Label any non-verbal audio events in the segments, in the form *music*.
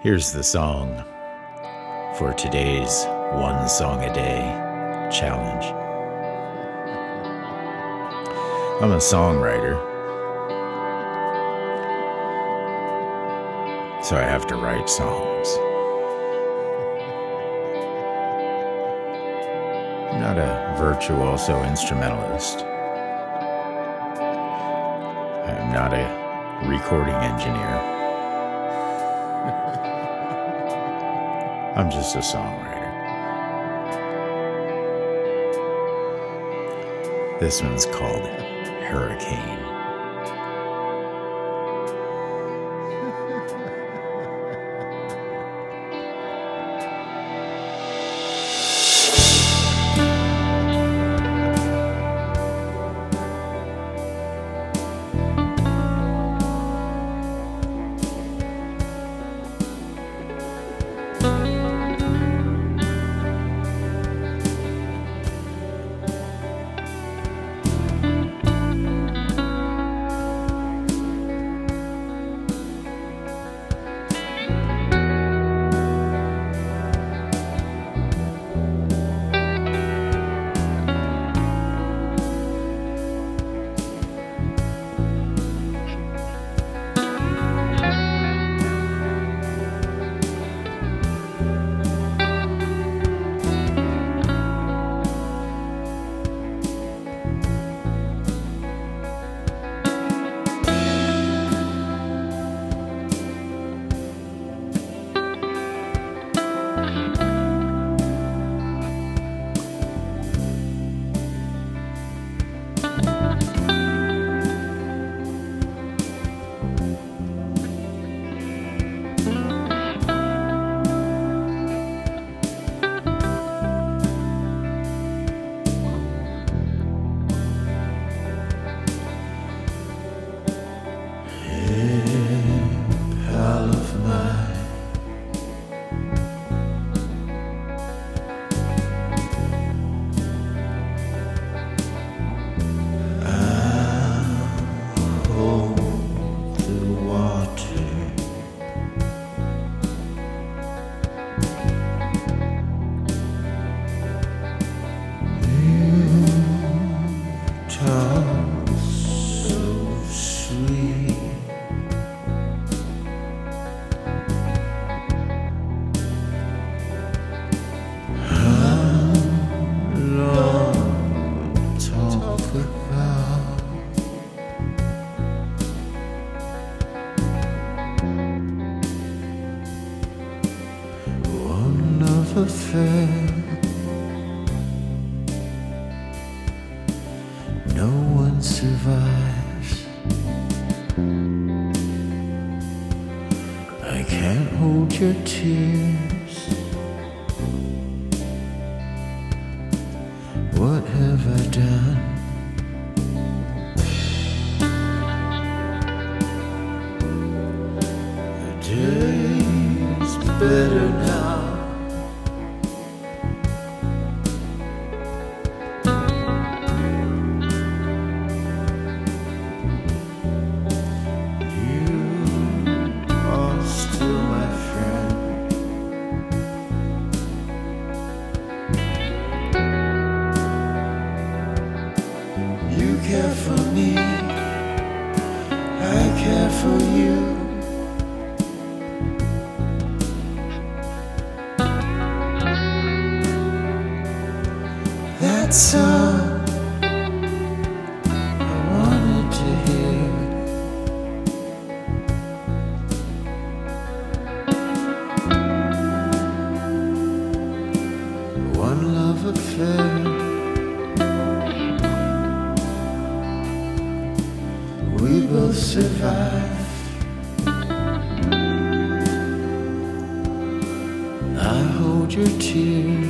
Here's the song for today's One Song a Day challenge. I'm a songwriter, so I have to write songs. I'm not a virtuoso instrumentalist. I'm not a recording engineer. *laughs* I'm just a songwriter. This one's called Hurricane. No one survives. I can't hold your tears. What have I done? The day's better care for me, I care for you. That's all I wanted to hear. One love affair. Survive. I hold your tears.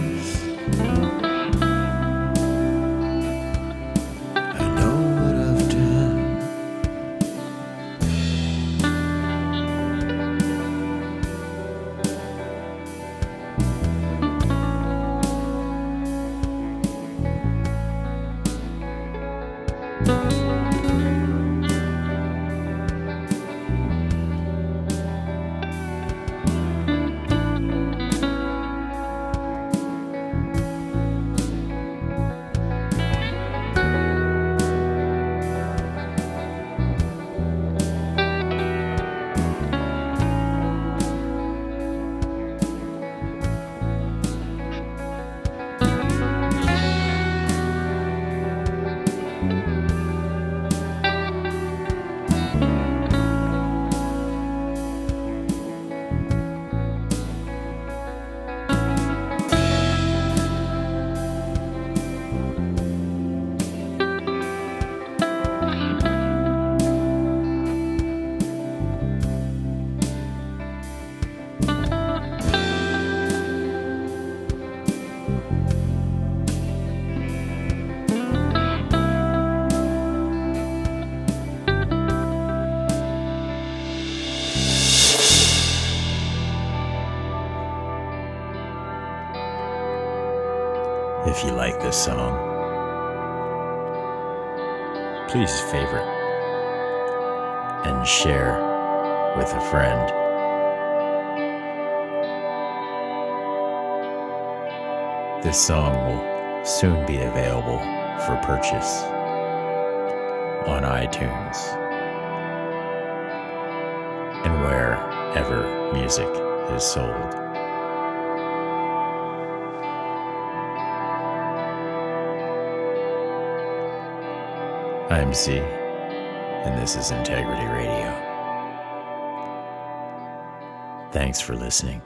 If you like this song, please favorite and share with a friend. This song will soon be available for purchase on iTunes and wherever music is sold. I'm Z, and this is Integrity Radio. Thanks for listening.